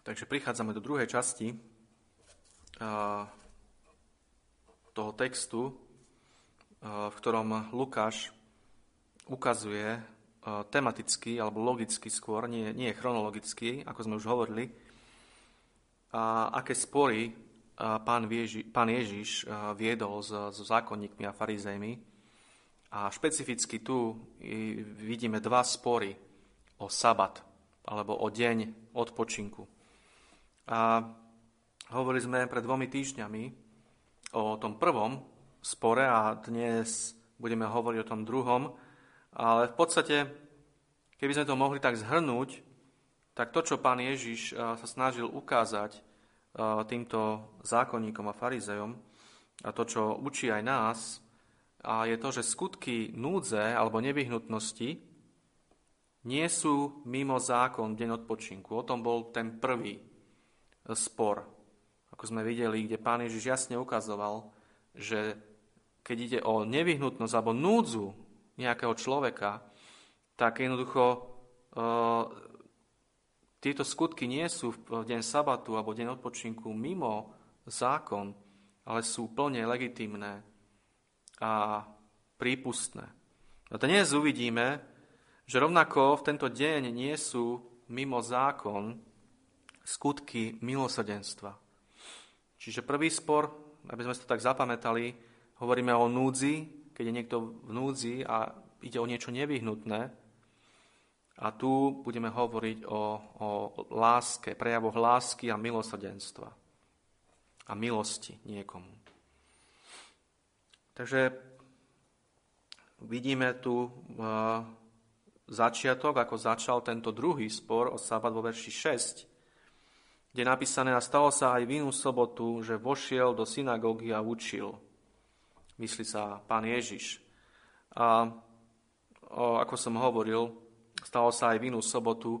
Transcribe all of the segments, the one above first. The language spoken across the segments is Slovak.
Takže prichádzame do druhej časti toho textu, v ktorom Lukáš ukazuje tematicky alebo logicky skôr, nie, nie chronologicky, ako sme už hovorili, a aké spory pán, Ježi, pán Ježiš viedol so, so zákonníkmi a farizejmi. A špecificky tu vidíme dva spory o sabat, alebo o deň odpočinku. A hovorili sme pred dvomi týždňami o tom prvom spore a dnes budeme hovoriť o tom druhom. Ale v podstate, keby sme to mohli tak zhrnúť, tak to, čo pán Ježiš sa snažil ukázať týmto zákonníkom a farizejom, a to, čo učí aj nás, a je to, že skutky núdze alebo nevyhnutnosti nie sú mimo zákon deň odpočinku. O tom bol ten prvý spor, ako sme videli, kde pán Ježiš jasne ukazoval, že keď ide o nevyhnutnosť alebo núdzu nejakého človeka, tak jednoducho e, tieto skutky nie sú v deň sabatu alebo deň odpočinku mimo zákon, ale sú plne legitimné a prípustné. A dnes uvidíme, že rovnako v tento deň nie sú mimo zákon skutky milosrdenstva. Čiže prvý spor, aby sme to tak zapamätali, hovoríme o núdzi, keď je niekto v núdzi a ide o niečo nevyhnutné. A tu budeme hovoriť o, o láske, prejavoch lásky a milosrdenstva. A milosti niekomu. Takže vidíme tu začiatok, ako začal tento druhý spor o sabat vo verši 6, kde je napísané, a stalo sa aj v inú sobotu, že vošiel do synagógy a učil. Myslí sa pán Ježiš. A o, ako som hovoril, stalo sa aj v inú sobotu.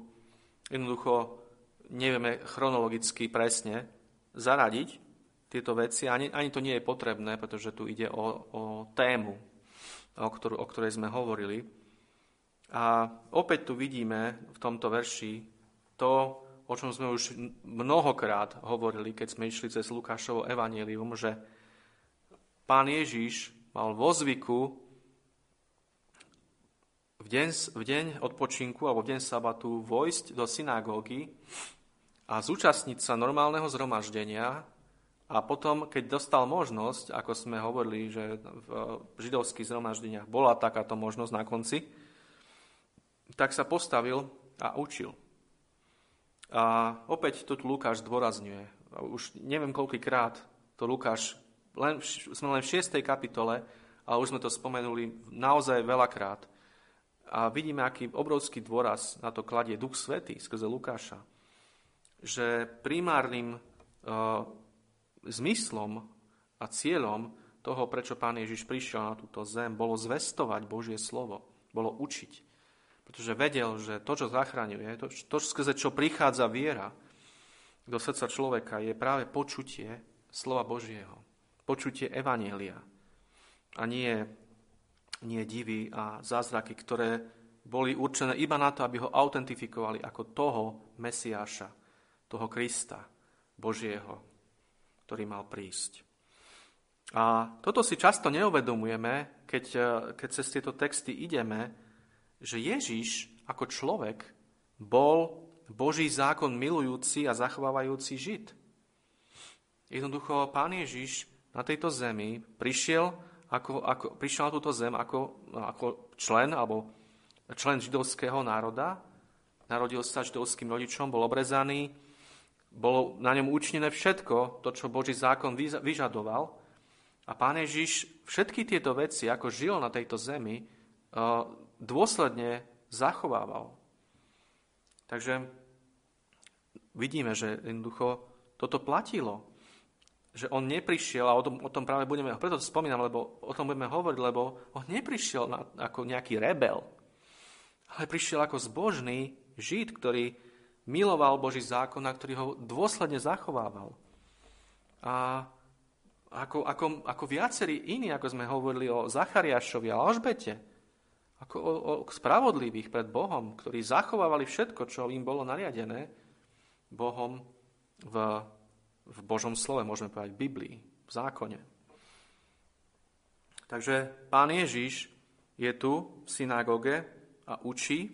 Jednoducho nevieme chronologicky presne zaradiť tieto veci. Ani, ani to nie je potrebné, pretože tu ide o, o tému, o, ktorú, o ktorej sme hovorili. A opäť tu vidíme v tomto verši to, o čom sme už mnohokrát hovorili, keď sme išli cez Lukášovo evanílium, že pán Ježiš mal vo zvyku v deň, v deň odpočinku alebo v deň sabatu vojsť do synagógy a zúčastniť sa normálneho zhromaždenia a potom, keď dostal možnosť, ako sme hovorili, že v židovských zhromaždeniach bola takáto možnosť na konci, tak sa postavil a učil. A opäť to tu Lukáš zdôrazňuje. Už neviem koľkýkrát to Lukáš, len, sme len v 6. kapitole, ale už sme to spomenuli naozaj veľakrát. A vidíme, aký obrovský dôraz na to kladie Duch Svetý skrze Lukáša. Že primárnym uh, zmyslom a cieľom toho, prečo Pán Ježiš prišiel na túto zem, bolo zvestovať Božie slovo, bolo učiť pretože vedel, že to, čo zachraňuje, to, to skrze čo prichádza viera do srdca človeka, je práve počutie slova Božieho, počutie Evanielia a nie, nie divy a zázraky, ktoré boli určené iba na to, aby ho autentifikovali ako toho Mesiáša, toho Krista Božieho, ktorý mal prísť. A toto si často neuvedomujeme, keď, keď cez tieto texty ideme, že Ježiš ako človek bol Boží zákon milujúci a zachovávajúci Žid. Jednoducho pán Ježiš na tejto zemi prišiel, ako, ako, prišiel na túto zem ako, ako člen alebo člen židovského národa, narodil sa židovským rodičom, bol obrezaný, bolo na ňom účnené všetko, to, čo Boží zákon vyžadoval. A pán Ježiš všetky tieto veci, ako žil na tejto zemi, dôsledne zachovával. Takže vidíme, že jednoducho toto platilo. Že on neprišiel, a o tom, o tom práve budeme, preto to spomínam, lebo o tom budeme hovoriť, lebo on neprišiel na, ako nejaký rebel, ale prišiel ako zbožný žid, ktorý miloval Boží zákon a ktorý ho dôsledne zachovával. A ako, ako, ako viacerí iní, ako sme hovorili o Zachariášovi a Alžbete, ako o, o spravodlivých pred Bohom, ktorí zachovávali všetko, čo im bolo nariadené, Bohom v, v Božom slove, môžeme povedať v Biblii, v zákone. Takže pán Ježiš je tu v synagóge a učí,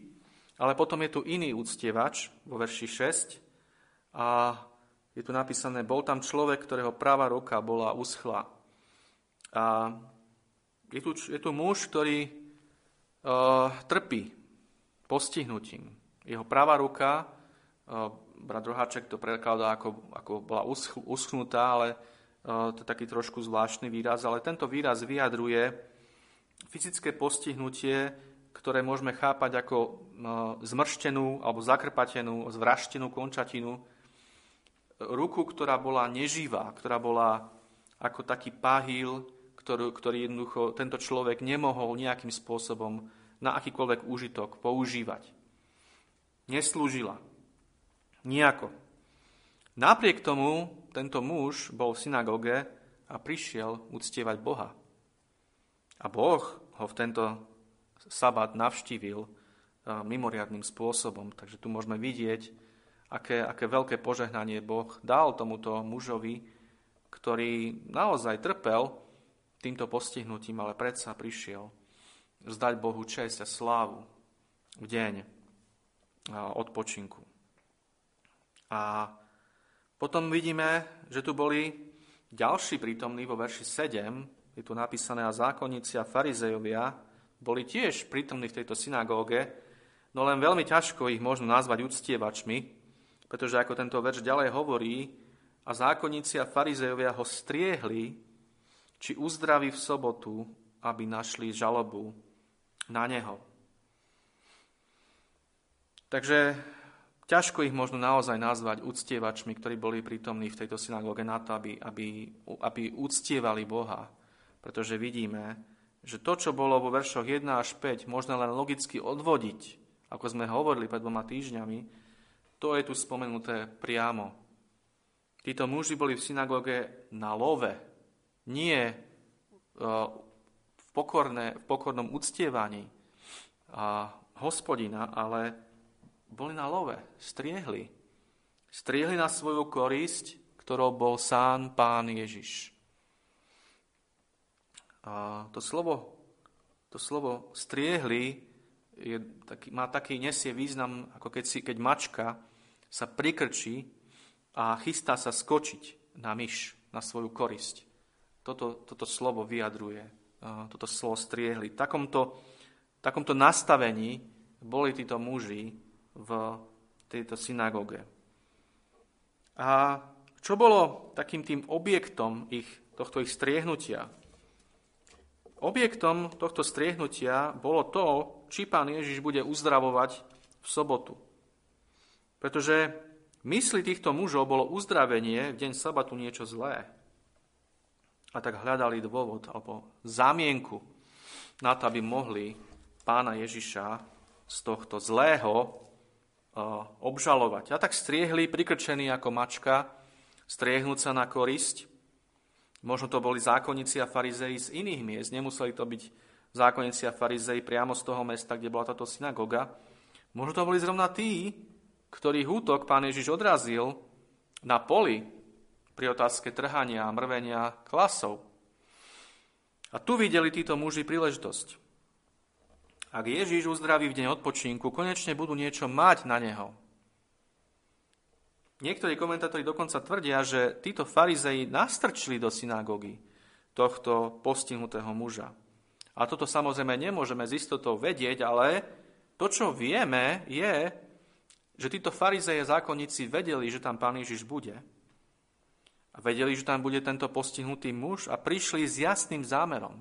ale potom je tu iný úctievač vo verši 6 a je tu napísané, bol tam človek, ktorého práva ruka bola uschla. A je tu, je tu muž, ktorý uh, trpí postihnutím. Jeho pravá ruka, uh, brat Roháček to prekladá ako, ako bola usch, uschnutá, ale uh, to je taký trošku zvláštny výraz, ale tento výraz vyjadruje fyzické postihnutie, ktoré môžeme chápať ako uh, zmrštenú alebo zakrpatenú, zvraštenú končatinu, ruku, ktorá bola neživá, ktorá bola ako taký pahýl, ktorý, ktorý jednoducho tento človek nemohol nejakým spôsobom na akýkoľvek úžitok používať. Neslúžila. Nijako. Napriek tomu tento muž bol v synagóge a prišiel uctievať Boha. A Boh ho v tento sabat navštívil mimoriadným spôsobom. Takže tu môžeme vidieť, aké, aké veľké požehnanie Boh dal tomuto mužovi, ktorý naozaj trpel týmto postihnutím, ale predsa prišiel vzdať Bohu čest a slávu v deň odpočinku. A potom vidíme, že tu boli ďalší prítomní vo verši 7, je tu napísané a zákonníci a farizejovia boli tiež prítomní v tejto synagóge, no len veľmi ťažko ich možno nazvať uctievačmi, pretože ako tento verš ďalej hovorí, a zákonníci a farizejovia ho striehli, či uzdraví v sobotu, aby našli žalobu na neho. Takže ťažko ich možno naozaj nazvať uctievačmi, ktorí boli prítomní v tejto synagóge na to, aby, aby, aby uctievali Boha. Pretože vidíme, že to, čo bolo vo veršoch 1 až 5, možno len logicky odvodiť, ako sme hovorili pred dvoma týždňami, to je tu spomenuté priamo. Títo muži boli v synagóge na love, nie e, v, pokorné, v pokornom uctievaní a hospodina, ale boli na love, striehli. Striehli na svoju korisť, ktorou bol sám pán Ježiš. A to slovo, to slovo striehli je taký, má taký, nesie význam, ako keď, si, keď mačka sa prikrčí a chystá sa skočiť na myš, na svoju korisť. Toto, toto slovo vyjadruje, toto slovo striehli. V takomto, takomto nastavení boli títo muži v tejto synagóge. A čo bolo takým tým objektom ich, tohto ich striehnutia? Objektom tohto striehnutia bolo to, či pán Ježiš bude uzdravovať v sobotu. Pretože mysli týchto mužov bolo uzdravenie v deň sabatu niečo zlé. A tak hľadali dôvod alebo zámienku na to, aby mohli pána Ježiša z tohto zlého obžalovať. A tak striehli, prikrčení ako mačka, striehnúť sa na korisť. Možno to boli zákonníci a farizei z iných miest. Nemuseli to byť zákonníci a farizei priamo z toho mesta, kde bola táto synagoga. Možno to boli zrovna tí, ktorých útok pán Ježiš odrazil na poli pri otázke trhania a mrvenia klasov. A tu videli títo muži príležitosť. Ak Ježiš uzdraví v deň odpočinku, konečne budú niečo mať na neho. Niektorí komentátori dokonca tvrdia, že títo farizei nastrčili do synagógy tohto postihnutého muža. A toto samozrejme nemôžeme s istotou vedieť, ale to, čo vieme, je, že títo farizeje zákonníci vedeli, že tam pán Ježiš bude. A vedeli, že tam bude tento postihnutý muž a prišli s jasným zámerom.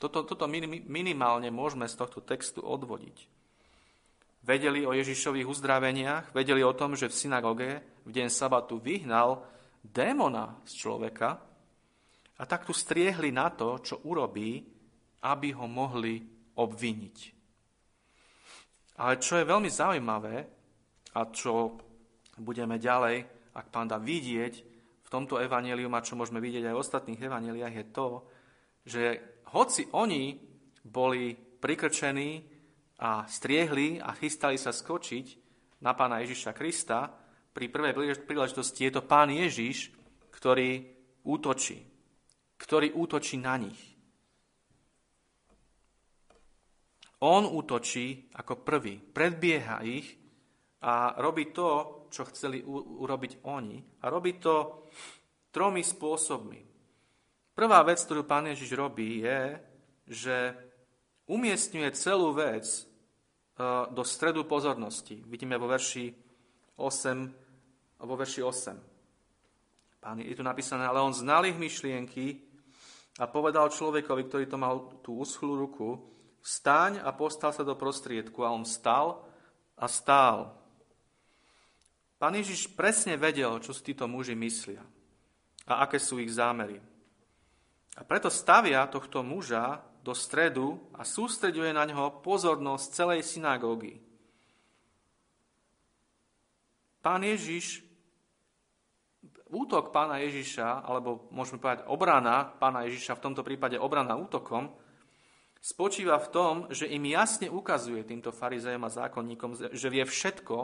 Toto, toto minimálne môžeme z tohto textu odvodiť. Vedeli o Ježišových uzdraveniach, vedeli o tom, že v synagóge v deň sabatu vyhnal démona z človeka a tak tu striehli na to, čo urobí, aby ho mohli obviniť. Ale čo je veľmi zaujímavé, a čo budeme ďalej, ak pán dá vidieť tomto evanelium a čo môžeme vidieť aj v ostatných evaneliách, je to, že hoci oni boli prikrčení a striehli a chystali sa skočiť na pána Ježiša Krista, pri prvej príležitosti, je to pán Ježiš, ktorý útočí. Ktorý útočí na nich. On útočí ako prvý, predbieha ich a robí to, čo chceli urobiť oni. A robí to tromi spôsobmi. Prvá vec, ktorú pán Ježiš robí, je, že umiestňuje celú vec e, do stredu pozornosti. Vidíme vo verši 8, vo verši 8. Pán je tu napísané, ale on znal ich myšlienky a povedal človekovi, ktorý to mal tú uschlú ruku, vstaň a postal sa do prostriedku. A on stal a stál. Pán Ježiš presne vedel, čo si títo muži myslia a aké sú ich zámery. A preto stavia tohto muža do stredu a sústreďuje na ňo pozornosť celej synagógy. Pán Ježiš, útok pána Ježiša, alebo môžeme povedať obrana pána Ježiša, v tomto prípade obrana útokom, spočíva v tom, že im jasne ukazuje týmto farizejom a zákonníkom, že vie všetko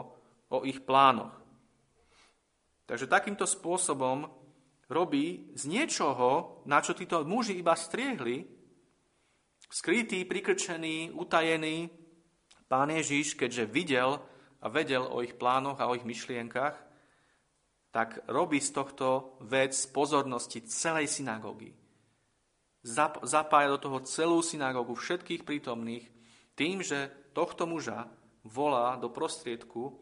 o ich plánoch. Takže takýmto spôsobom robí z niečoho, na čo títo muži iba striehli, skrytý, prikrčený, utajený, pán Ježiš, keďže videl a vedel o ich plánoch a o ich myšlienkach, tak robí z tohto vec pozornosti celej synagógy. Zapája do toho celú synagógu všetkých prítomných tým, že tohto muža volá do prostriedku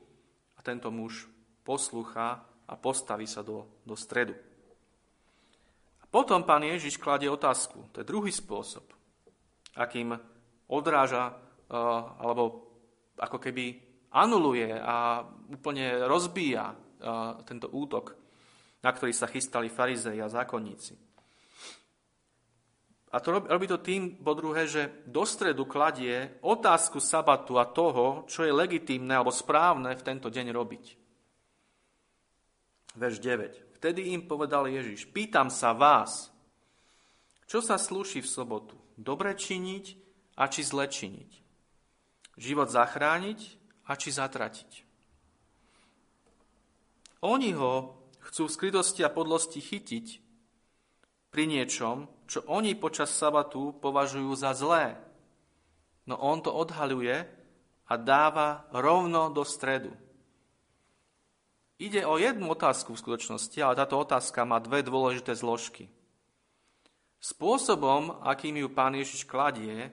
a tento muž poslucha a postaví sa do, do stredu. A potom pán Ježiš kladie otázku. To je druhý spôsob, akým odráža, eh, alebo ako keby anuluje a úplne rozbíja eh, tento útok, na ktorý sa chystali farizei a zákonníci. A to robí to tým, po druhé, že do stredu kladie otázku sabatu a toho, čo je legitímne alebo správne v tento deň robiť. Verš 9. Vtedy im povedal Ježiš, pýtam sa vás, čo sa slúši v sobotu? Dobre činiť a či zle činiť? Život zachrániť a či zatratiť? Oni ho chcú v skrytosti a podlosti chytiť pri niečom, čo oni počas sabatu považujú za zlé. No on to odhaluje a dáva rovno do stredu. Ide o jednu otázku v skutočnosti, ale táto otázka má dve dôležité zložky. Spôsobom, akým ju pán Ježiš kladie,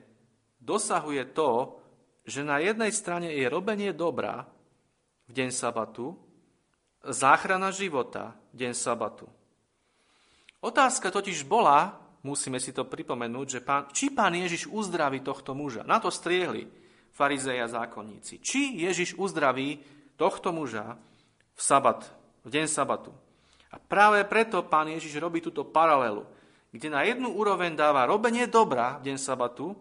dosahuje to, že na jednej strane je robenie dobra v deň sabatu, záchrana života v deň sabatu. Otázka totiž bola, musíme si to pripomenúť, že pán, či pán Ježiš uzdraví tohto muža. Na to striehli farizeja zákonníci. Či Ježiš uzdraví tohto muža, v sabat, v deň sabatu. A práve preto pán Ježiš robí túto paralelu, kde na jednu úroveň dáva robenie dobra v deň sabatu,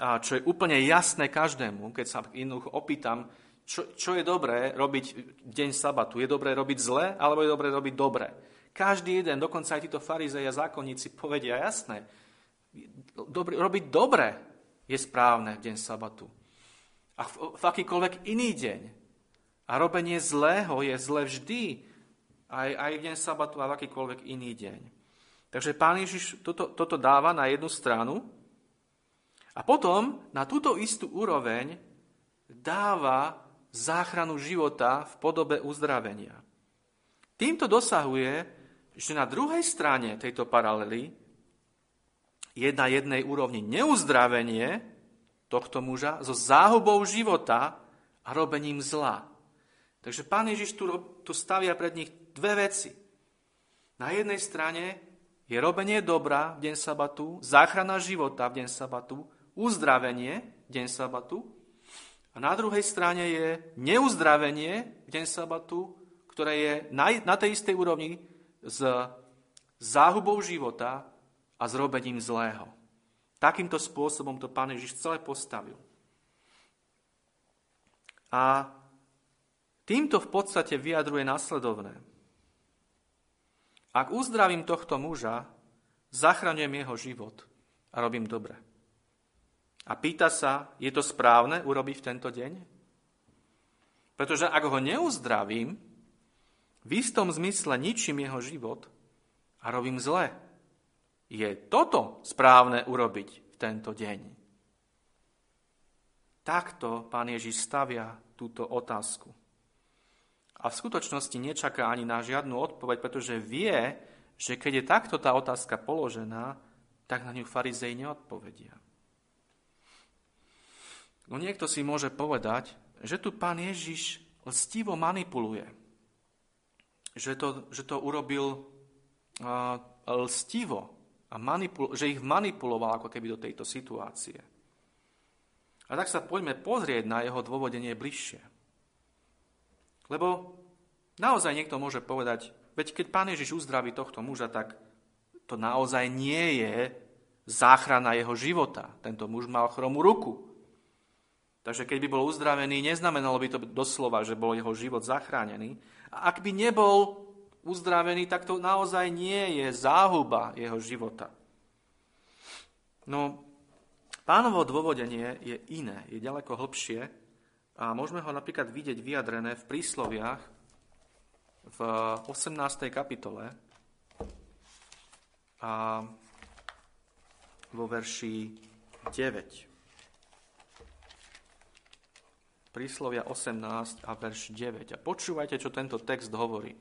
a čo je úplne jasné každému, keď sa jednoducho opýtam, čo, čo je dobré robiť deň sabatu. Je dobré robiť zle, alebo je dobré robiť dobre. Každý jeden, dokonca aj títo farizei a zákonníci povedia jasné, dobrý, robiť dobre je správne v deň sabatu. A v, v akýkoľvek iný deň a robenie zlého je zle vždy, aj, aj v deň sabatu a v akýkoľvek iný deň. Takže pán Ježiš toto, toto dáva na jednu stranu a potom na túto istú úroveň dáva záchranu života v podobe uzdravenia. Týmto dosahuje, že na druhej strane tejto paralely je na jednej úrovni neuzdravenie tohto muža so záhubou života a robením zla. Takže pán Ježiš tu, tu stavia pred nich dve veci. Na jednej strane je robenie dobra v deň sabatu, záchrana života v deň sabatu, uzdravenie v deň sabatu. A na druhej strane je neuzdravenie v deň sabatu, ktoré je na, na tej istej úrovni s záhubou života a zrobením zlého. Takýmto spôsobom to pán Ježiš celé postavil. A Týmto v podstate vyjadruje nasledovné. Ak uzdravím tohto muža, zachraňujem jeho život a robím dobre. A pýta sa, je to správne urobiť v tento deň? Pretože ak ho neuzdravím, v istom zmysle ničím jeho život a robím zle. Je toto správne urobiť v tento deň? Takto pán Ježiš stavia túto otázku. A v skutočnosti nečaká ani na žiadnu odpoveď, pretože vie, že keď je takto tá otázka položená, tak na ňu farizej neodpovedia. No niekto si môže povedať, že tu pán Ježiš lstivo manipuluje. Že to, že to urobil uh, lstivo, a manipul- že ich manipuloval ako keby do tejto situácie. A tak sa poďme pozrieť na jeho dôvodenie bližšie. Lebo naozaj niekto môže povedať, Veď keď pán Ježiš uzdraví tohto muža, tak to naozaj nie je záchrana jeho života. Tento muž mal chromú ruku. Takže keď by bol uzdravený, neznamenalo by to doslova, že bol jeho život zachránený. A ak by nebol uzdravený, tak to naozaj nie je záhuba jeho života. No, pánovo dôvodenie je iné, je ďaleko hlbšie a môžeme ho napríklad vidieť vyjadrené v prísloviach v 18. kapitole a vo verši 9. Príslovia 18 a verš 9. A počúvajte, čo tento text hovorí.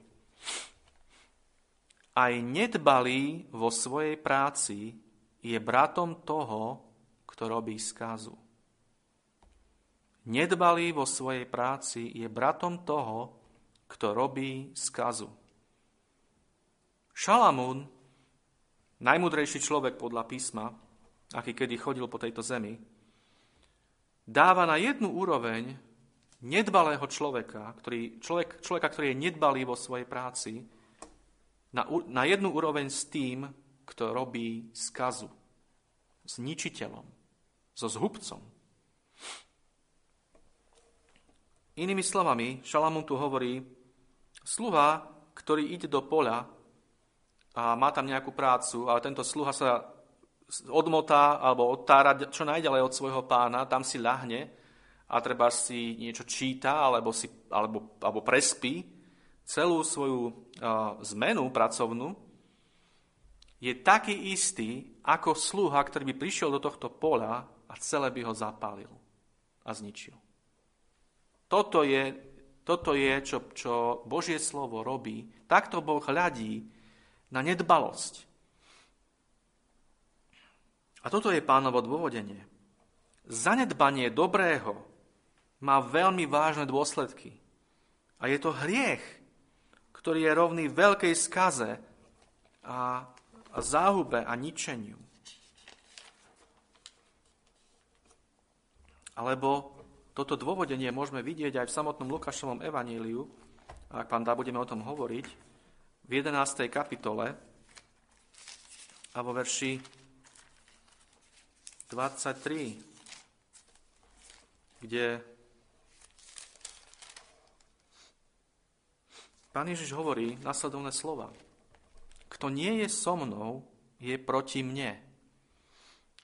Aj nedbalý vo svojej práci je bratom toho, kto robí skazu. Nedbalý vo svojej práci je bratom toho, kto robí skazu. Šalamún, najmudrejší človek podľa písma, aký kedy chodil po tejto zemi, dáva na jednu úroveň nedbalého človeka, ktorý, človek, človeka, ktorý je nedbalý vo svojej práci, na, na jednu úroveň s tým, kto robí skazu. S ničiteľom, so zhubcom. Inými slovami, Šalamún tu hovorí, Sluha, ktorý ide do poľa a má tam nejakú prácu, ale tento sluha sa odmotá alebo odtára čo najďalej od svojho pána, tam si ľahne a treba si niečo číta alebo, si, alebo, alebo prespí celú svoju uh, zmenu pracovnú, je taký istý ako sluha, ktorý by prišiel do tohto poľa a celé by ho zapálil a zničil. Toto je toto je, čo, čo Božie slovo robí. Takto Boh hľadí na nedbalosť. A toto je pánovo dôvodenie. Zanedbanie dobrého má veľmi vážne dôsledky. A je to hriech, ktorý je rovný veľkej skaze a, a záhube a ničeniu. Alebo toto dôvodenie môžeme vidieť aj v samotnom Lukášovom evaníliu, ak pán dá, budeme o tom hovoriť, v 11. kapitole a vo verši 23, kde pán Ježiš hovorí nasledovné slova. Kto nie je so mnou, je proti mne.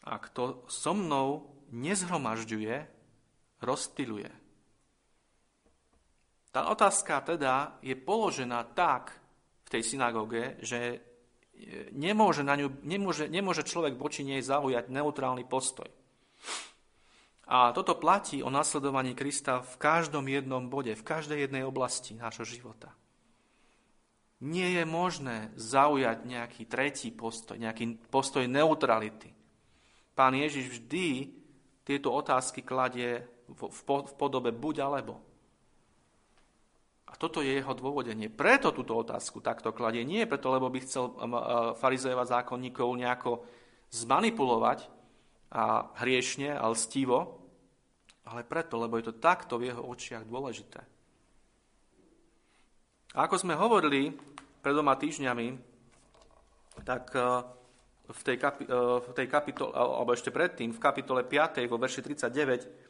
A kto so mnou nezhromažďuje, rozptiluje. Tá otázka teda je položená tak v tej synagóge, že e, nemôže, na ňu, nemôže, nemôže človek voči nej zaujať neutrálny postoj. A toto platí o nasledovaní Krista v každom jednom bode, v každej jednej oblasti nášho života. Nie je možné zaujať nejaký tretí postoj, nejaký postoj neutrality. Pán Ježiš vždy tieto otázky kladie v, podobe buď alebo. A toto je jeho dôvodenie. Preto túto otázku takto kladie. Nie preto, lebo by chcel farizejova zákonníkov nejako zmanipulovať a hriešne a lstivo, ale preto, lebo je to takto v jeho očiach dôležité. A ako sme hovorili pred dvoma týždňami, tak e, v tej, kapi, e, v tej kapitole, alebo ešte predtým, v kapitole 5. vo verši 39,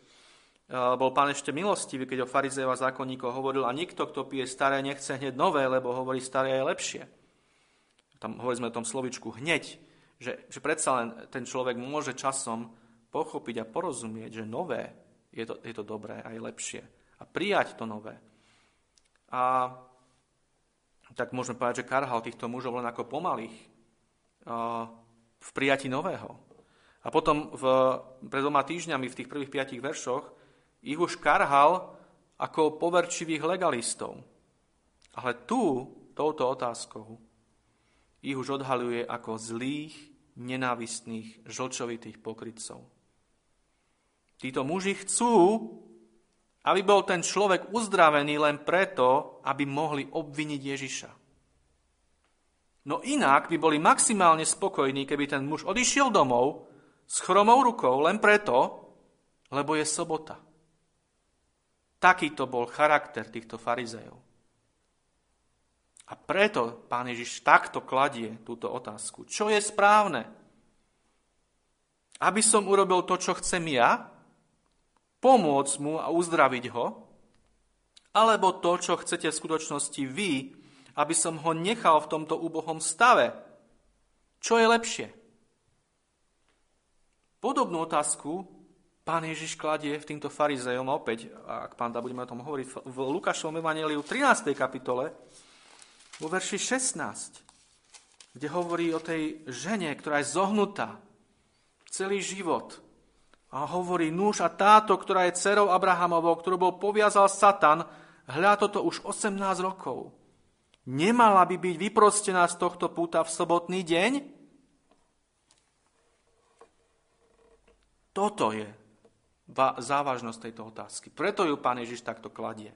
bol pán ešte milostivý, keď o farizejov a zákonníkov hovoril, a nikto, kto pije staré, nechce hneď nové, lebo hovorí, staré je lepšie. Tam hovorili o tom slovičku hneď, že, že predsa len ten človek môže časom pochopiť a porozumieť, že nové je to, je to dobré a je lepšie. a prijať to nové. A tak môžeme povedať, že karhal týchto mužov len ako pomalých v prijati nového. A potom v, pred dvoma týždňami v tých prvých piatich veršoch ich už karhal ako poverčivých legalistov. Ale tu, touto otázkou, ich už odhaluje ako zlých, nenávistných, žlčovitých pokrytcov. Títo muži chcú, aby bol ten človek uzdravený len preto, aby mohli obviniť Ježiša. No inak by boli maximálne spokojní, keby ten muž odišiel domov s chromou rukou len preto, lebo je sobota. Takýto bol charakter týchto farizejov. A preto pán Ježiš takto kladie túto otázku. Čo je správne? Aby som urobil to, čo chcem ja? Pomôcť mu a uzdraviť ho? Alebo to, čo chcete v skutočnosti vy, aby som ho nechal v tomto úbohom stave? Čo je lepšie? Podobnú otázku pán Ježiš kladie v týmto farizejom opäť, ak pán da budeme o tom hovoriť, v Lukášovom evaneliu 13. kapitole, vo verši 16, kde hovorí o tej žene, ktorá je zohnutá celý život. A hovorí, núž a táto, ktorá je dcerou Abrahamovou, ktorú bol poviazal Satan, hľa toto už 18 rokov. Nemala by byť vyprostená z tohto púta v sobotný deň? Toto je závažnosť tejto otázky. Preto ju pán Ježiš takto kladie.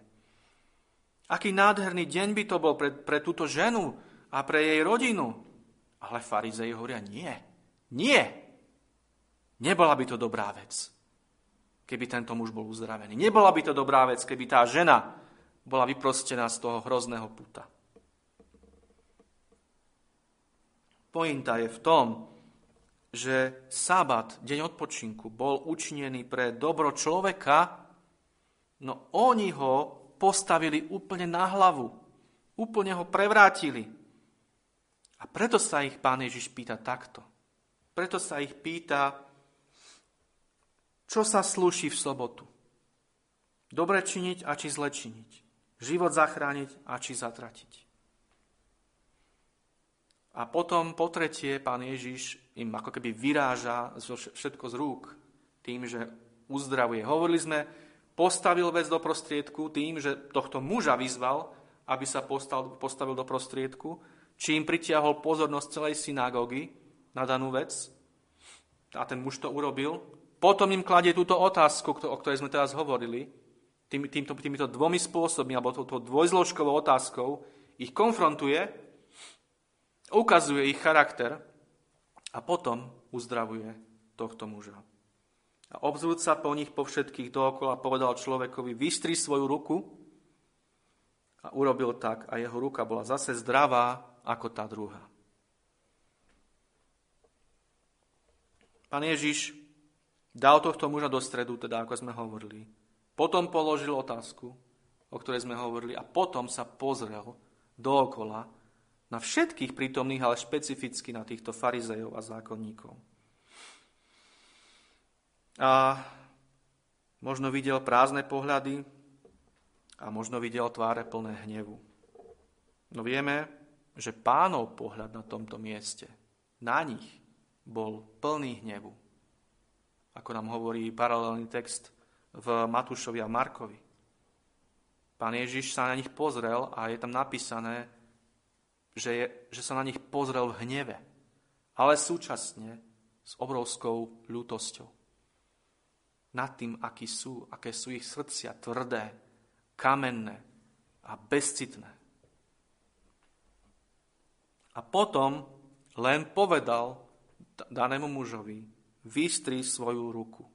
Aký nádherný deň by to bol pre, pre túto ženu a pre jej rodinu. Ale farizei hovoria, nie, nie. Nebola by to dobrá vec, keby tento muž bol uzdravený. Nebola by to dobrá vec, keby tá žena bola vyprostená z toho hrozného puta. Pointa je v tom, že sabat, deň odpočinku, bol učinený pre dobro človeka, no oni ho postavili úplne na hlavu. Úplne ho prevrátili. A preto sa ich pán Ježiš pýta takto. Preto sa ich pýta, čo sa slúši v sobotu. Dobre činiť a či zle činiť. Život zachrániť a či zatratiť. A potom po tretie pán Ježiš im ako keby vyráža všetko z rúk tým, že uzdravuje. Hovorili sme, postavil vec do prostriedku tým, že tohto muža vyzval, aby sa postavil do prostriedku, čím pritiahol pozornosť celej synagógy na danú vec. A ten muž to urobil. Potom im kladie túto otázku, o ktorej sme teraz hovorili, tým, týmto, týmito dvomi spôsobmi, alebo touto dvojzložkovou otázkou, ich konfrontuje, ukazuje ich charakter a potom uzdravuje tohto muža. A obzrúť sa po nich po všetkých dookola povedal človekovi, vystri svoju ruku a urobil tak a jeho ruka bola zase zdravá ako tá druhá. Pán Ježiš dal tohto muža do stredu, teda ako sme hovorili. Potom položil otázku, o ktorej sme hovorili, a potom sa pozrel dookola na všetkých prítomných, ale špecificky na týchto farizejov a zákonníkov. A možno videl prázdne pohľady a možno videl tváre plné hnevu. No vieme, že pánov pohľad na tomto mieste, na nich bol plný hnevu. Ako nám hovorí paralelný text v Matúšovi a Markovi. Pán Ježiš sa na nich pozrel a je tam napísané, že, je, že sa na nich pozrel v hneve, ale súčasne s obrovskou ľútosťou. Nad tým, akí sú, aké sú ich srdcia tvrdé, kamenné a bezcitné. A potom len povedal danému mužovi, vystri svoju ruku.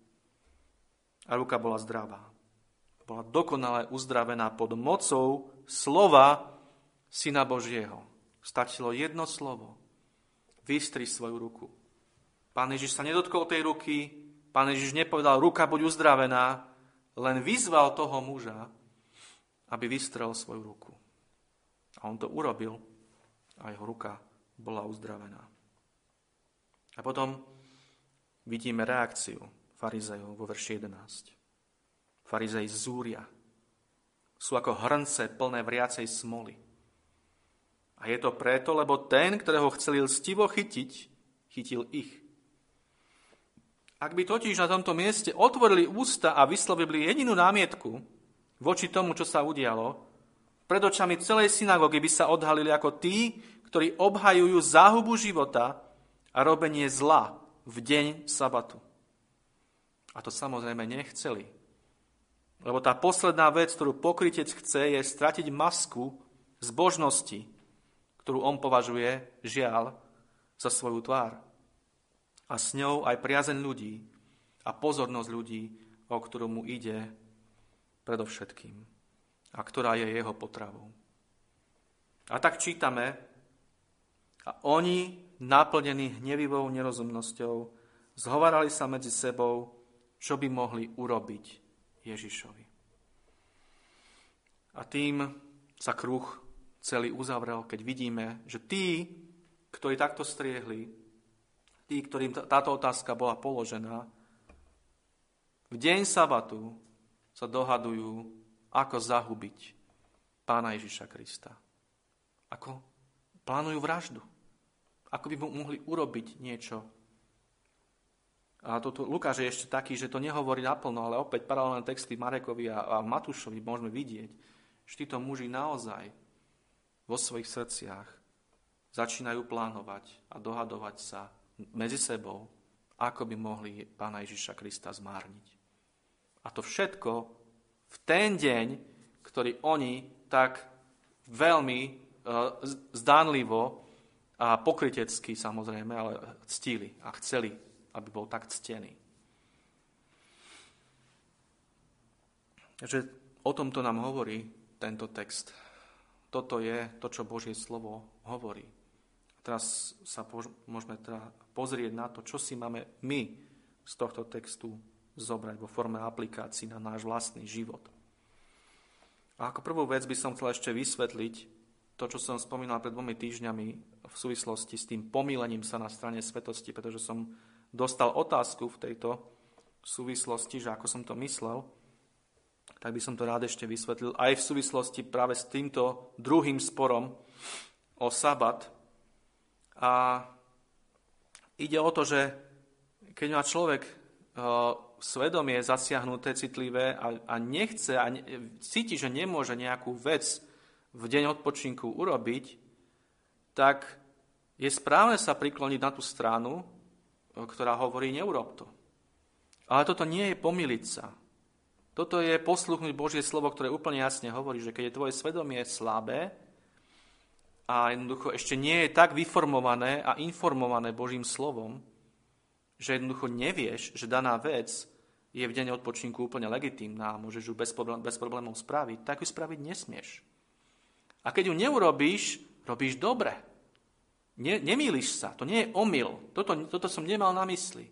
A ruka bola zdravá. Bola dokonale uzdravená pod mocou slova Syna Božieho. Stačilo jedno slovo. Vystri svoju ruku. Pán Ježiš sa nedotkol tej ruky, pán Ježiš nepovedal, ruka buď uzdravená, len vyzval toho muža, aby vystrel svoju ruku. A on to urobil a jeho ruka bola uzdravená. A potom vidíme reakciu farizejov vo verši 11. Farizej zúria sú ako hrnce plné vriacej smoly. A je to preto, lebo ten, ktorého chceli lstivo chytiť, chytil ich. Ak by totiž na tomto mieste otvorili ústa a vyslovili jedinú námietku voči tomu, čo sa udialo, pred očami celej synagógy by sa odhalili ako tí, ktorí obhajujú záhubu života a robenie zla v deň sabatu. A to samozrejme nechceli. Lebo tá posledná vec, ktorú pokrytec chce, je stratiť masku zbožnosti, ktorú on považuje, žiaľ, za svoju tvár. A s ňou aj priazeň ľudí a pozornosť ľudí, o ktorú mu ide predovšetkým a ktorá je jeho potravou. A tak čítame, a oni, naplnení hnevivou nerozumnosťou, zhovarali sa medzi sebou, čo by mohli urobiť Ježišovi. A tým sa kruh celý uzavrel, keď vidíme, že tí, ktorí takto striehli, tí, ktorým táto otázka bola položená, v deň sabatu sa dohadujú, ako zahubiť pána Ježiša Krista. Ako plánujú vraždu. Ako by mu mohli urobiť niečo. A toto Lukáš je ešte taký, že to nehovorí naplno, ale opäť paralelné texty Marekovi a, a Matúšovi môžeme vidieť, že títo muži naozaj vo svojich srdciach začínajú plánovať a dohadovať sa medzi sebou, ako by mohli pána Ježiša Krista zmárniť. A to všetko v ten deň, ktorý oni tak veľmi uh, zdánlivo a pokrytecky samozrejme, ale ctili a chceli, aby bol tak ctený. Takže o tomto nám hovorí tento text toto je to, čo Božie slovo hovorí. Teraz sa môžeme teda pozrieť na to, čo si máme my z tohto textu zobrať vo forme aplikácií na náš vlastný život. A ako prvú vec by som chcel ešte vysvetliť to, čo som spomínal pred dvomi týždňami v súvislosti s tým pomílením sa na strane svetosti, pretože som dostal otázku v tejto súvislosti, že ako som to myslel tak by som to rád ešte vysvetlil, aj v súvislosti práve s týmto druhým sporom o sabat. A ide o to, že keď má človek uh, svedomie zasiahnuté, citlivé a, a nechce a ne, cíti, že nemôže nejakú vec v deň odpočinku urobiť, tak je správne sa prikloniť na tú stranu, ktorá hovorí, neurob to. Ale toto nie je pomiliť sa. Toto je posluchnúť Božie slovo, ktoré úplne jasne hovorí, že keď je tvoje svedomie slabé a jednoducho ešte nie je tak vyformované a informované Božím slovom, že jednoducho nevieš, že daná vec je v deň odpočinku úplne legitímna a môžeš ju bez, problém, bez problémov spraviť, tak ju spraviť nesmieš. A keď ju neurobíš, robíš dobre. Ne, nemýliš sa, to nie je omyl. Toto, toto som nemal na mysli.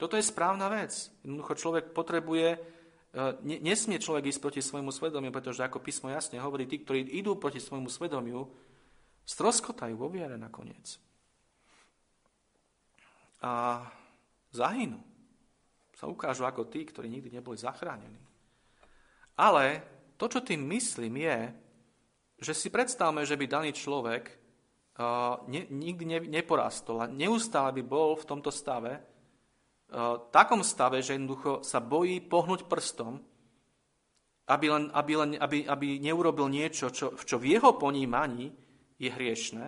Toto je správna vec. Jednoducho človek potrebuje E, nesmie človek ísť proti svojmu svedomiu, pretože ako písmo jasne hovorí, tí, ktorí idú proti svojmu svedomiu, stroskotajú vo viere nakoniec. A zahynú. Sa ukážu ako tí, ktorí nikdy neboli zachránení. Ale to, čo tým myslím, je, že si predstavme, že by daný človek uh, ne, nikdy ne, neporastol a neustále by bol v tomto stave, takom stave, že jednoducho sa bojí pohnúť prstom, aby, len, aby, len, aby, aby neurobil niečo, čo, čo v jeho ponímaní je hriešne.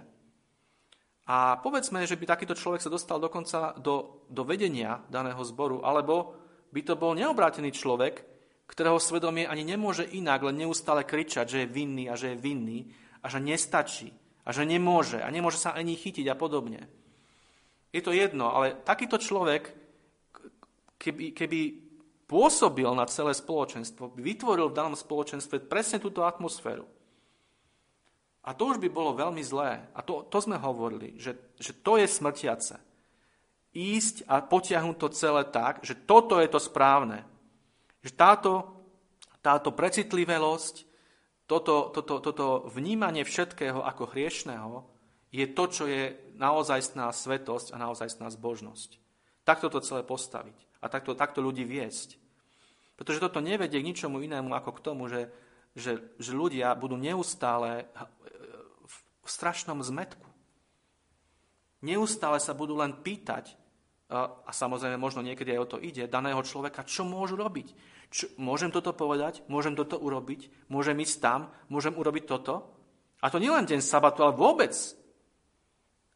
A povedzme, že by takýto človek sa dostal dokonca do, do vedenia daného zboru, alebo by to bol neobrátený človek, ktorého svedomie ani nemôže inak len neustále kričať, že je vinný a že je vinný a že nestačí a že nemôže a nemôže sa ani chytiť a podobne. Je to jedno, ale takýto človek keby, keby pôsobil na celé spoločenstvo, by vytvoril v danom spoločenstve presne túto atmosféru. A to už by bolo veľmi zlé. A to, to sme hovorili, že, že to je smrtiace. Ísť a potiahnuť to celé tak, že toto je to správne. Že táto, táto precitlivelosť, toto, toto, toto vnímanie všetkého ako hriešného je to, čo je naozajstná svetosť a naozajstná zbožnosť. Takto to celé postaviť a takto, takto ľudí viesť. Pretože toto nevedie k ničomu inému ako k tomu, že že, že ľudia budú neustále v strašnom zmetku. Neustále sa budú len pýtať, a samozrejme možno niekedy aj o to ide, daného človeka, čo môžu robiť. Čo, môžem toto povedať, môžem toto urobiť, môžem ísť tam, môžem urobiť toto. A to nielen deň sabatu, ale vôbec.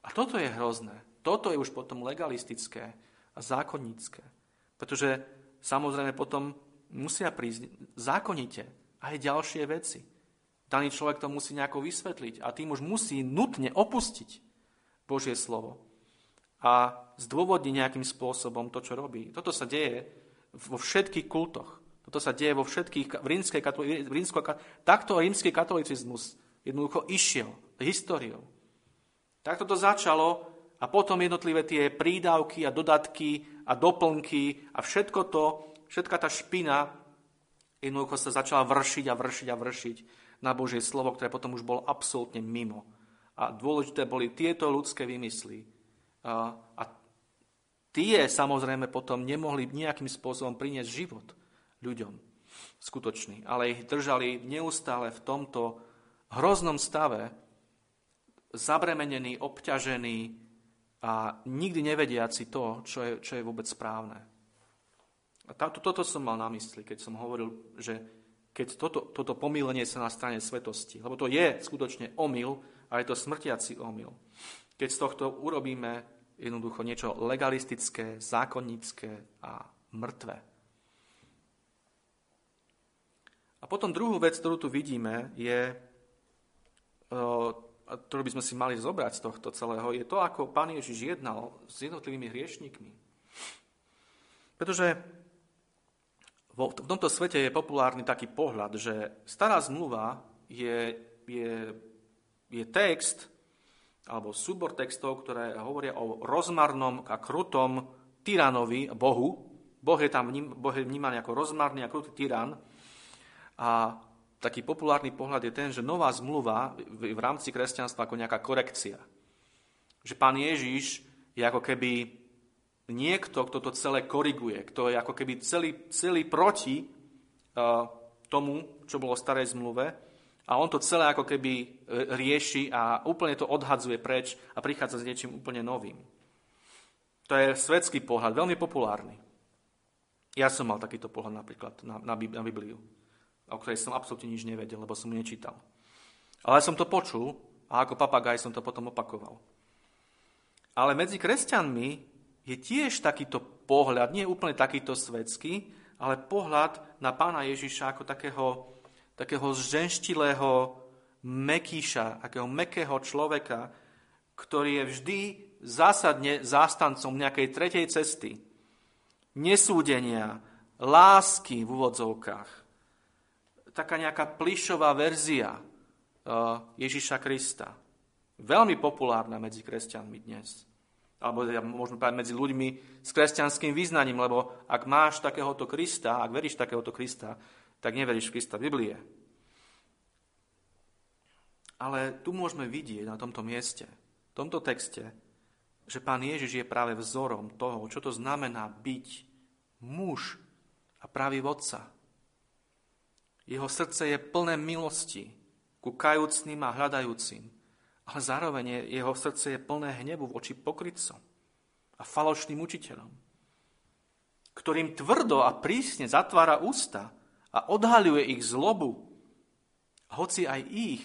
A toto je hrozné. Toto je už potom legalistické a zákonnícke. Pretože samozrejme potom musia prísť zákonite aj ďalšie veci. Daný človek to musí nejako vysvetliť a tým už musí nutne opustiť Božie slovo a zdôvodniť nejakým spôsobom to, čo robí. Toto sa deje vo všetkých kultoch. Toto sa deje vo všetkých, v rímskej v rímsko, takto rímsky katolicizmus jednoducho išiel históriou. Takto to začalo a potom jednotlivé tie prídavky a dodatky a doplnky a všetko to, všetka tá špina jednoducho sa začala vršiť a vršiť a vršiť na Božie slovo, ktoré potom už bolo absolútne mimo. A dôležité boli tieto ľudské vymysly, a, a tie samozrejme potom nemohli nejakým spôsobom priniesť život ľuďom skutočný, ale ich držali neustále v tomto hroznom stave, zabremenený, obťažený a nikdy nevediaci to, čo je, čo je vôbec správne. A táto, toto som mal na mysli, keď som hovoril, že keď toto, toto pomýlenie sa na strane svetosti, lebo to je skutočne omyl a je to smrtiaci omyl keď z tohto urobíme jednoducho niečo legalistické, zákonnícke a mŕtve. A potom druhú vec, ktorú tu vidíme, je, ktorú by sme si mali zobrať z tohto celého, je to, ako pán Ježiš jednal s jednotlivými hriešnikmi. Pretože v tomto svete je populárny taký pohľad, že stará zmluva je, je, je text, alebo súbor textov, ktoré hovoria o rozmarnom a krutom tyranovi, Bohu. Boh je tam vním, boh je vnímaný ako rozmarný a krutý tyran. A taký populárny pohľad je ten, že nová zmluva v, v rámci kresťanstva ako nejaká korekcia. Že pán Ježiš je ako keby niekto, kto to celé koriguje, kto je ako keby celý, celý proti uh, tomu, čo bolo v starej zmluve a on to celé ako keby e, rieši a úplne to odhadzuje preč a prichádza s niečím úplne novým. To je svetský pohľad, veľmi populárny. Ja som mal takýto pohľad napríklad na, na, na Bibliu, o ktorej som absolútne nič nevedel, lebo som ju nečítal. Ale som to počul a ako papagaj som to potom opakoval. Ale medzi kresťanmi je tiež takýto pohľad, nie úplne takýto svetský, ale pohľad na pána Ježiša ako takého takého zženštilého mekíša, takého mekého človeka, ktorý je vždy zásadne zástancom nejakej tretej cesty, nesúdenia, lásky v úvodzovkách. Taká nejaká plišová verzia uh, Ježiša Krista. Veľmi populárna medzi kresťanmi dnes. Alebo ja môžeme povedať medzi ľuďmi s kresťanským význaním, lebo ak máš takéhoto Krista, ak veríš takéhoto Krista, tak neveríš v Krista Biblie. Ale tu môžeme vidieť na tomto mieste, v tomto texte, že pán Ježiš je práve vzorom toho, čo to znamená byť muž a pravý vodca. Jeho srdce je plné milosti ku kajúcným a hľadajúcim, ale zároveň jeho srdce je plné hnevu voči pokrytcom a falošným učiteľom, ktorým tvrdo a prísne zatvára ústa a odhaľuje ich zlobu, hoci aj ich,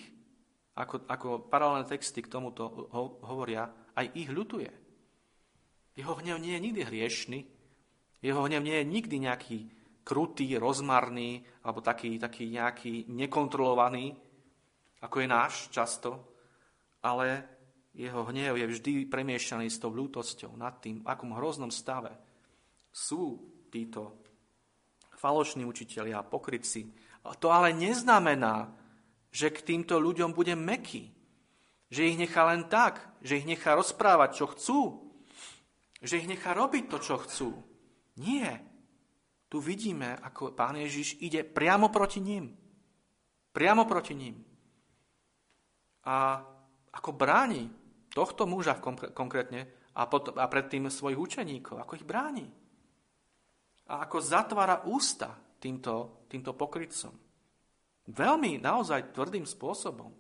ako, ako paralelné texty k tomuto ho, hovoria, aj ich ľutuje. Jeho hnev nie je nikdy hriešný, jeho hnev nie je nikdy nejaký krutý, rozmarný, alebo taký, taký nejaký nekontrolovaný, ako je náš často, ale jeho hnev je vždy premiešaný s tou ľútosťou nad tým, akom hroznom stave sú títo falošní učitelia a pokrytci. To ale neznamená, že k týmto ľuďom bude meký. Že ich nechá len tak, že ich nechá rozprávať, čo chcú. Že ich nechá robiť to, čo chcú. Nie. Tu vidíme, ako pán Ježiš ide priamo proti ním. Priamo proti ním. A ako bráni tohto muža konkrétne a, potom, a predtým svojich učeníkov, ako ich bráni a ako zatvára ústa týmto, týmto pokrytcom. Veľmi, naozaj tvrdým spôsobom.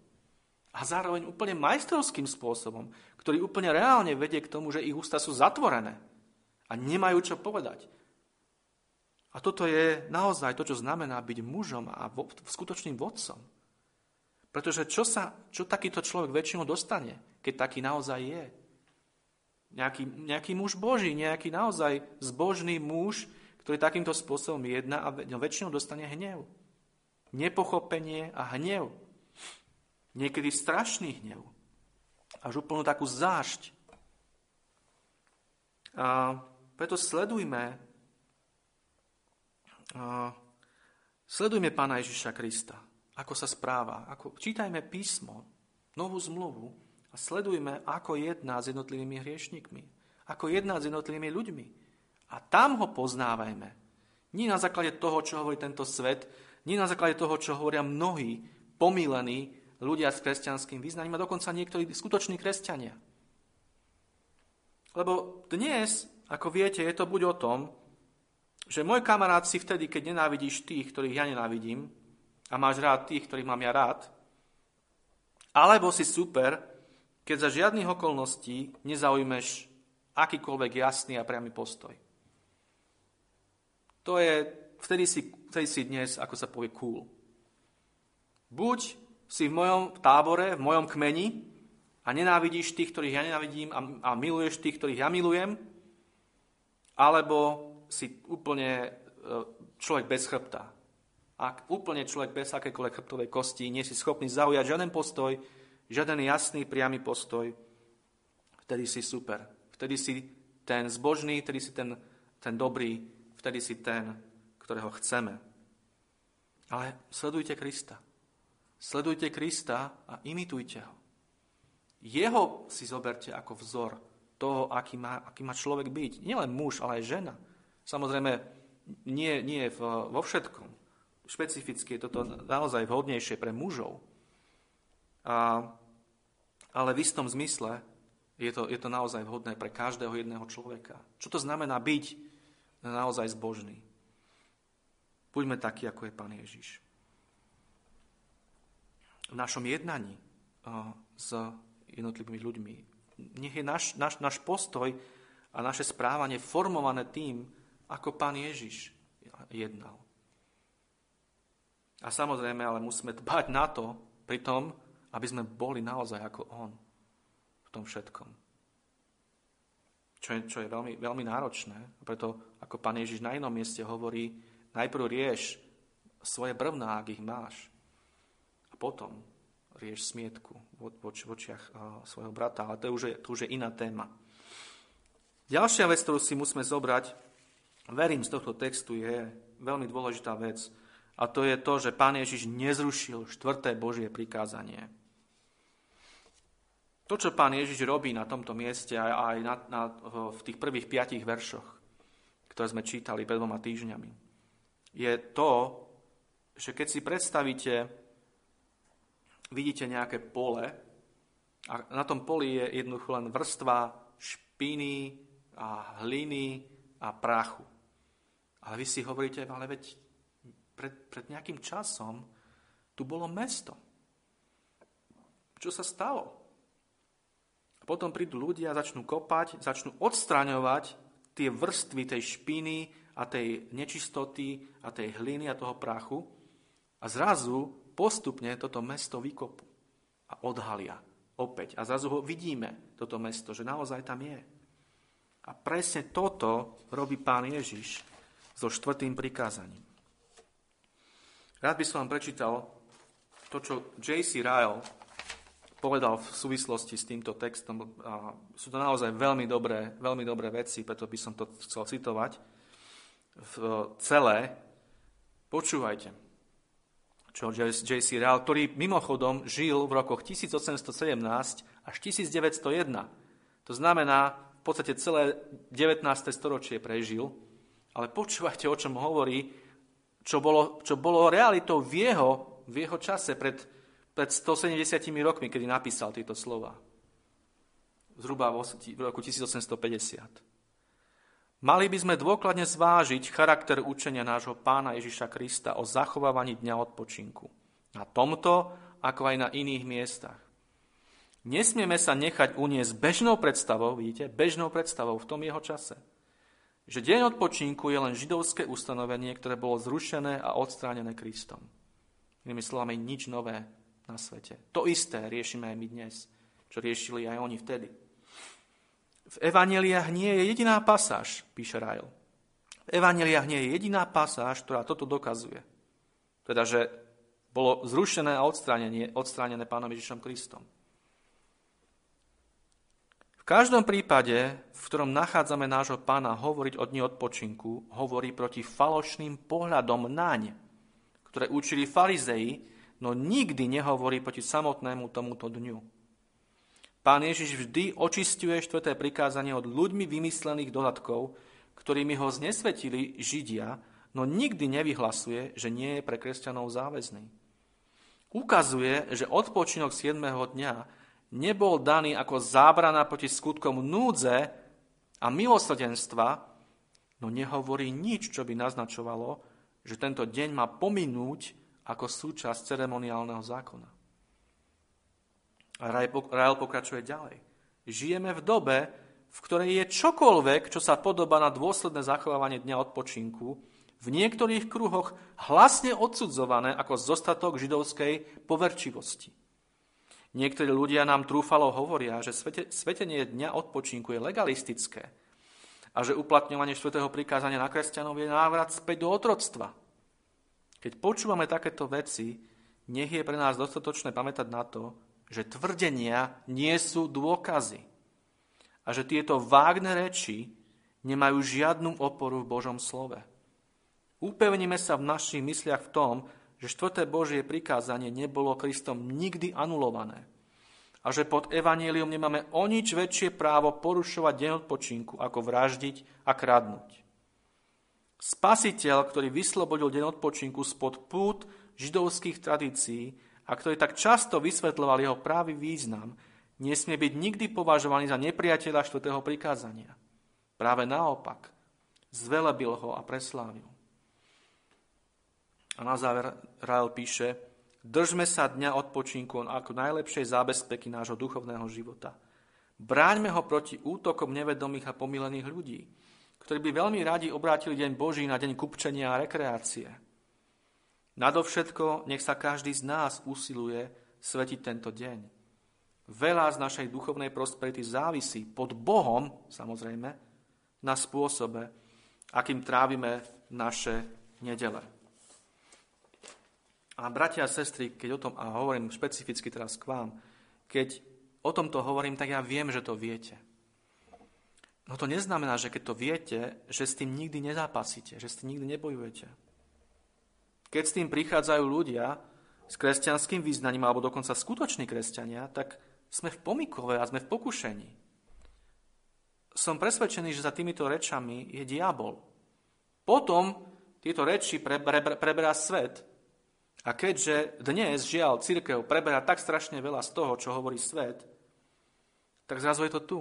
A zároveň úplne majstrovským spôsobom, ktorý úplne reálne vedie k tomu, že ich ústa sú zatvorené a nemajú čo povedať. A toto je naozaj to, čo znamená byť mužom a skutočným vodcom. Pretože čo, sa, čo takýto človek väčšinou dostane, keď taký naozaj je? Nejaký, nejaký muž Boží, nejaký naozaj zbožný muž, ktorý takýmto spôsobom jedná a väčšinou dostane hnev. Nepochopenie a hnev. Niekedy strašný hnev. Až úplnú takú zášť. A preto sledujme sledujme Pána Ježiša Krista, ako sa správa. Ako, čítajme písmo, novú zmluvu a sledujme, ako jedná s jednotlivými hriešnikmi, ako jedná s jednotlivými ľuďmi. A tam ho poznávajme. Nie na základe toho, čo hovorí tento svet, nie na základe toho, čo hovoria mnohí pomílení ľudia s kresťanským význaním a dokonca niektorí skutoční kresťania. Lebo dnes, ako viete, je to buď o tom, že môj kamarát si vtedy, keď nenávidíš tých, ktorých ja nenávidím a máš rád tých, ktorých mám ja rád, alebo si super, keď za žiadnych okolností nezaujmeš akýkoľvek jasný a priamy postoj. To je, vtedy si, vtedy si dnes, ako sa povie, cool. Buď si v mojom tábore, v mojom kmeni a nenávidíš tých, ktorých ja nenávidím a, a miluješ tých, ktorých ja milujem, alebo si úplne e, človek bez chrbta. Ak úplne človek bez akékoľvek chrbtovej kosti nie si schopný zaujať žiaden postoj, žiaden jasný, priamy postoj, vtedy si super. Vtedy si ten zbožný, vtedy si ten, ten dobrý, vtedy si ten, ktorého chceme. Ale sledujte Krista. Sledujte Krista a imitujte ho. Jeho si zoberte ako vzor toho, aký má, aký má človek byť. Nielen muž, ale aj žena. Samozrejme, nie, nie vo všetkom. Špecificky je toto naozaj vhodnejšie pre mužov. A, ale v istom zmysle je to, je to naozaj vhodné pre každého jedného človeka. Čo to znamená byť naozaj zbožný? Buďme takí, ako je Pán Ježiš. V našom jednaní s jednotlivými ľuďmi nech je náš, náš, náš postoj a naše správanie formované tým, ako pán Ježiš jednal. A samozrejme, ale musíme dbať na to, pri tom, aby sme boli naozaj ako on v tom všetkom. Čo je, čo je veľmi, veľmi náročné. Preto, ako pán Ježiš na inom mieste hovorí, najprv rieš svoje brvná, ak ich máš. A potom rieš smietku v, oč, v očiach svojho brata. Ale to, už je, to už je iná téma. Ďalšia vec, ktorú si musíme zobrať, verím z tohto textu, je veľmi dôležitá vec. A to je to, že Pán Ježiš nezrušil štvrté Božie prikázanie. To, čo Pán Ježiš robí na tomto mieste aj na, na, v tých prvých piatich veršoch, ktoré sme čítali pred dvoma týždňami, je to, že keď si predstavíte, vidíte nejaké pole a na tom poli je jednoducho len vrstva špiny a hliny a prachu. Ale vy si hovoríte, ale veď pred, pred nejakým časom tu bolo mesto. Čo sa stalo? A potom prídu ľudia, začnú kopať, začnú odstraňovať tie vrstvy tej špiny a tej nečistoty a tej hliny a toho prachu a zrazu postupne toto mesto vykopú a odhalia opäť. A zrazu ho vidíme, toto mesto, že naozaj tam je. A presne toto robí pán Ježiš so štvrtým prikázaním. Rád by som vám prečítal to, čo J.C. Ryle povedal v súvislosti s týmto textom. Sú to naozaj veľmi dobré, veľmi dobré veci, preto by som to chcel citovať. V celé počúvajte, čo J.C. Ryle, ktorý mimochodom žil v rokoch 1817 až 1901. To znamená, v podstate celé 19. storočie prežil ale počúvajte, o čom hovorí, čo bolo, čo bolo realitou v jeho, v jeho čase pred, pred 170 rokmi, kedy napísal tieto slova. Zhruba v roku 1850. Mali by sme dôkladne zvážiť charakter učenia nášho pána Ježiša Krista o zachovávaní dňa odpočinku. Na tomto, ako aj na iných miestach. Nesmieme sa nechať uniesť bežnou predstavou, vidíte, bežnou predstavou v tom jeho čase. Že deň odpočinku je len židovské ustanovenie, ktoré bolo zrušené a odstránené Kristom. Inými slovami, nič nové na svete. To isté riešime aj my dnes, čo riešili aj oni vtedy. V evaneliách nie je jediná pasáž, píše Ryle. V evaneliách nie je jediná pasáž, ktorá toto dokazuje. Teda, že bolo zrušené a odstránené, odstránené pánom Ježišom Kristom. Každom prípade, v ktorom nachádzame nášho pána hovoriť o dni odpočinku, hovorí proti falošným pohľadom naň, ktoré učili farizei, no nikdy nehovorí proti samotnému tomuto dňu. Pán Ježiš vždy očistuje štvrté prikázanie od ľuďmi vymyslených dodatkov, ktorými ho znesvetili Židia, no nikdy nevyhlasuje, že nie je pre kresťanov záväzný. Ukazuje, že odpočinok 7. dňa nebol daný ako zábrana proti skutkom núdze a milosrdenstva, no nehovorí nič, čo by naznačovalo, že tento deň má pominúť ako súčasť ceremoniálneho zákona. Rael pokračuje ďalej. Žijeme v dobe, v ktorej je čokoľvek, čo sa podobá na dôsledné zachovávanie dňa odpočinku, v niektorých kruhoch hlasne odsudzované ako zostatok židovskej poverčivosti. Niektorí ľudia nám trúfalo hovoria, že svete, svetenie dňa odpočinku je legalistické a že uplatňovanie štvrtého prikázania na kresťanov je návrat späť do otroctva. Keď počúvame takéto veci, nech je pre nás dostatočné pamätať na to, že tvrdenia nie sú dôkazy a že tieto vágne reči nemajú žiadnu oporu v Božom slove. Upevníme sa v našich mysliach v tom, že štvrté Božie prikázanie nebolo Kristom nikdy anulované a že pod evanílium nemáme o nič väčšie právo porušovať deň odpočinku, ako vraždiť a kradnúť. Spasiteľ, ktorý vyslobodil deň odpočinku spod pút židovských tradícií a ktorý tak často vysvetľoval jeho právý význam, nesmie byť nikdy považovaný za nepriateľa štvrtého prikázania. Práve naopak, zvelebil ho a preslávil. A na záver Rael píše, držme sa dňa odpočinku ako najlepšej zábezpeky nášho duchovného života. Bráňme ho proti útokom nevedomých a pomilených ľudí, ktorí by veľmi radi obrátili deň Boží na deň kupčenia a rekreácie. Nadovšetko, nech sa každý z nás usiluje svetiť tento deň. Veľa z našej duchovnej prosperity závisí pod Bohom, samozrejme, na spôsobe, akým trávime naše nedele. A bratia a sestry, keď o tom, a hovorím špecificky teraz k vám, keď o tomto hovorím, tak ja viem, že to viete. No to neznamená, že keď to viete, že s tým nikdy nezápasíte, že s tým nikdy nebojujete. Keď s tým prichádzajú ľudia s kresťanským význaním, alebo dokonca skutoční kresťania, tak sme v pomikove a sme v pokušení. Som presvedčený, že za týmito rečami je diabol. Potom tieto reči preberá svet a keďže dnes, žiaľ, církev preberá tak strašne veľa z toho, čo hovorí svet, tak zrazu je to tu.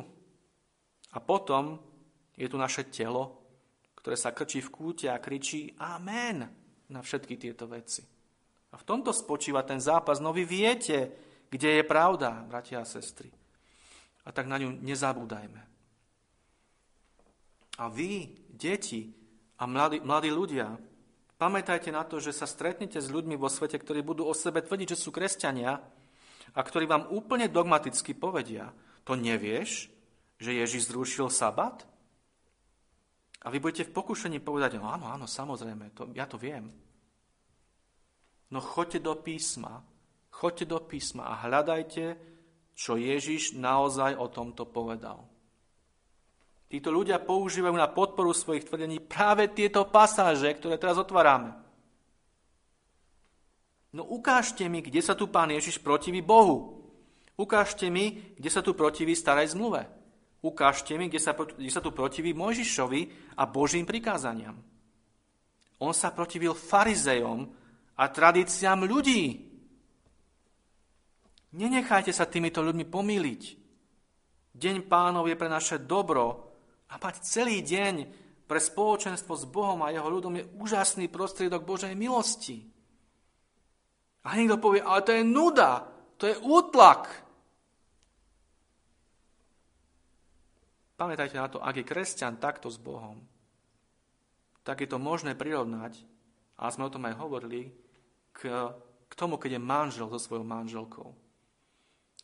A potom je tu naše telo, ktoré sa krčí v kúte a kričí Amen na všetky tieto veci. A v tomto spočíva ten zápas. No vy viete, kde je pravda, bratia a sestry. A tak na ňu nezabúdajme. A vy, deti a mladí, mladí ľudia, Pamätajte na to, že sa stretnete s ľuďmi vo svete, ktorí budú o sebe tvrdiť, že sú kresťania a ktorí vám úplne dogmaticky povedia, to nevieš, že Ježiš zrušil sabat? A vy budete v pokušení povedať, no áno, áno, samozrejme, to, ja to viem. No choďte do písma, choďte do písma a hľadajte, čo Ježiš naozaj o tomto povedal. Títo ľudia používajú na podporu svojich tvrdení práve tieto pasáže, ktoré teraz otvárame. No ukážte mi, kde sa tu pán Ježiš protiví Bohu. Ukážte mi, kde sa tu protiví starej zmluve. Ukážte mi, kde sa, kde sa tu protiví Mojžišovi a Božím prikázaniam. On sa protivil farizejom a tradíciám ľudí. Nenechajte sa týmito ľuďmi pomýliť. Deň pánov je pre naše dobro a mať celý deň pre spoločenstvo s Bohom a jeho ľudom je úžasný prostriedok Božej milosti. A niekto povie, ale to je nuda, to je útlak. Pamätajte na to, ak je kresťan takto s Bohom, tak je to možné prirovnať, a sme o tom aj hovorili, k, k tomu, keď je manžel so svojou manželkou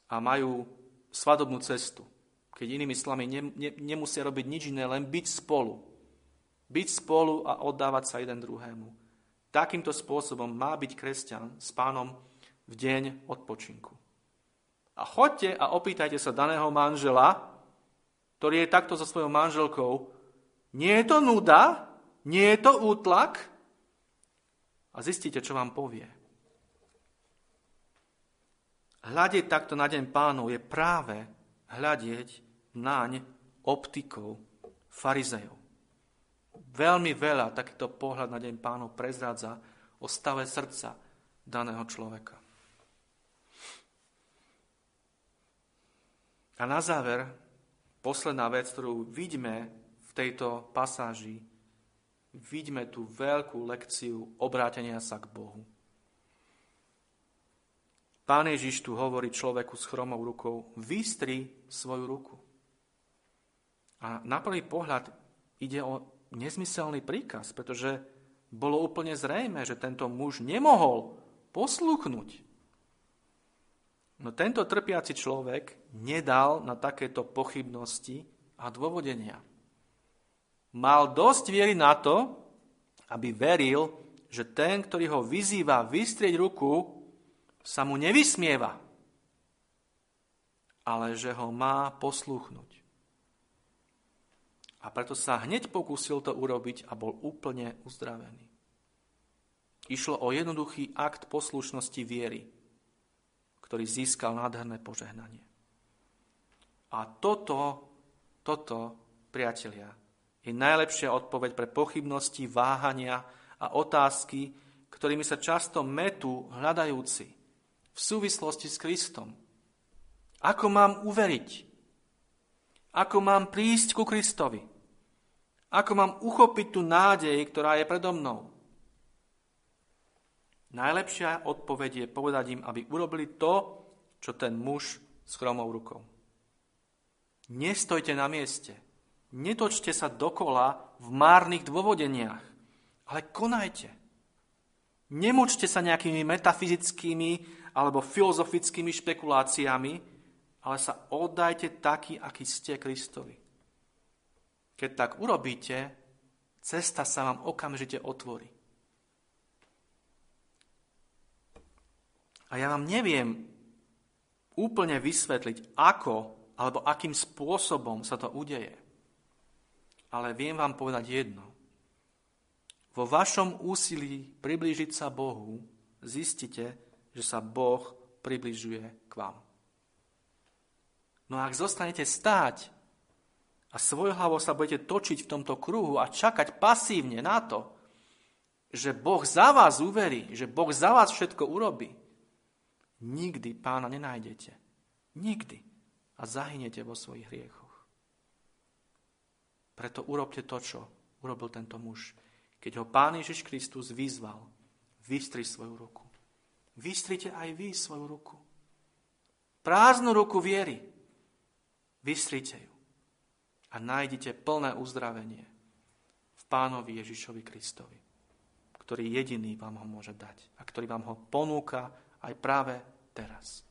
a majú svadobnú cestu, keď inými slovami ne, ne, nemusia robiť nič iné, len byť spolu. Byť spolu a oddávať sa jeden druhému. Takýmto spôsobom má byť kresťan s pánom v deň odpočinku. A chodte a opýtajte sa daného manžela, ktorý je takto so svojou manželkou, nie je to nuda? Nie je to útlak? A zistíte, čo vám povie. Hľadiť takto na deň pánov je práve hľadieť naň optikou farizejov. Veľmi veľa takýto pohľad na deň pánov prezrádza o stave srdca daného človeka. A na záver, posledná vec, ktorú vidíme v tejto pasáži, vidíme tú veľkú lekciu obrátenia sa k Bohu. Pán Ježiš tu hovorí človeku s chromou rukou, vystri svoju ruku. A na prvý pohľad ide o nezmyselný príkaz, pretože bolo úplne zrejme, že tento muž nemohol posluchnúť. No tento trpiaci človek nedal na takéto pochybnosti a dôvodenia. Mal dosť viery na to, aby veril, že ten, ktorý ho vyzýva vystrieť ruku, sa mu nevysmieva, ale že ho má poslúchnuť. A preto sa hneď pokúsil to urobiť a bol úplne uzdravený. Išlo o jednoduchý akt poslušnosti viery, ktorý získal nádherné požehnanie. A toto, toto, priatelia, je najlepšia odpoveď pre pochybnosti, váhania a otázky, ktorými sa často metú hľadajúci v súvislosti s Kristom. Ako mám uveriť? Ako mám prísť ku Kristovi? Ako mám uchopiť tú nádej, ktorá je predo mnou? Najlepšia odpoveď je povedať im, aby urobili to, čo ten muž s chromou rukou. Nestojte na mieste. Netočte sa dokola v márnych dôvodeniach, ale konajte. Nemučte sa nejakými metafyzickými alebo filozofickými špekuláciami, ale sa oddajte taký, aký ste Kristovi. Keď tak urobíte, cesta sa vám okamžite otvorí. A ja vám neviem úplne vysvetliť, ako alebo akým spôsobom sa to udeje. Ale viem vám povedať jedno. Vo vašom úsilí priblížiť sa Bohu zistite, že sa Boh približuje k vám. No ak zostanete stáť a svojhlavo sa budete točiť v tomto kruhu a čakať pasívne na to, že Boh za vás uverí, že Boh za vás všetko urobí, nikdy pána nenájdete. Nikdy. A zahynete vo svojich hriechoch. Preto urobte to, čo urobil tento muž. Keď ho pán Ježiš Kristus vyzval, vystri svoju ruku. Vystrite aj vy svoju ruku. Prázdnu ruku viery. Vystrite ju. A nájdete plné uzdravenie v pánovi Ježišovi Kristovi, ktorý jediný vám ho môže dať a ktorý vám ho ponúka aj práve teraz.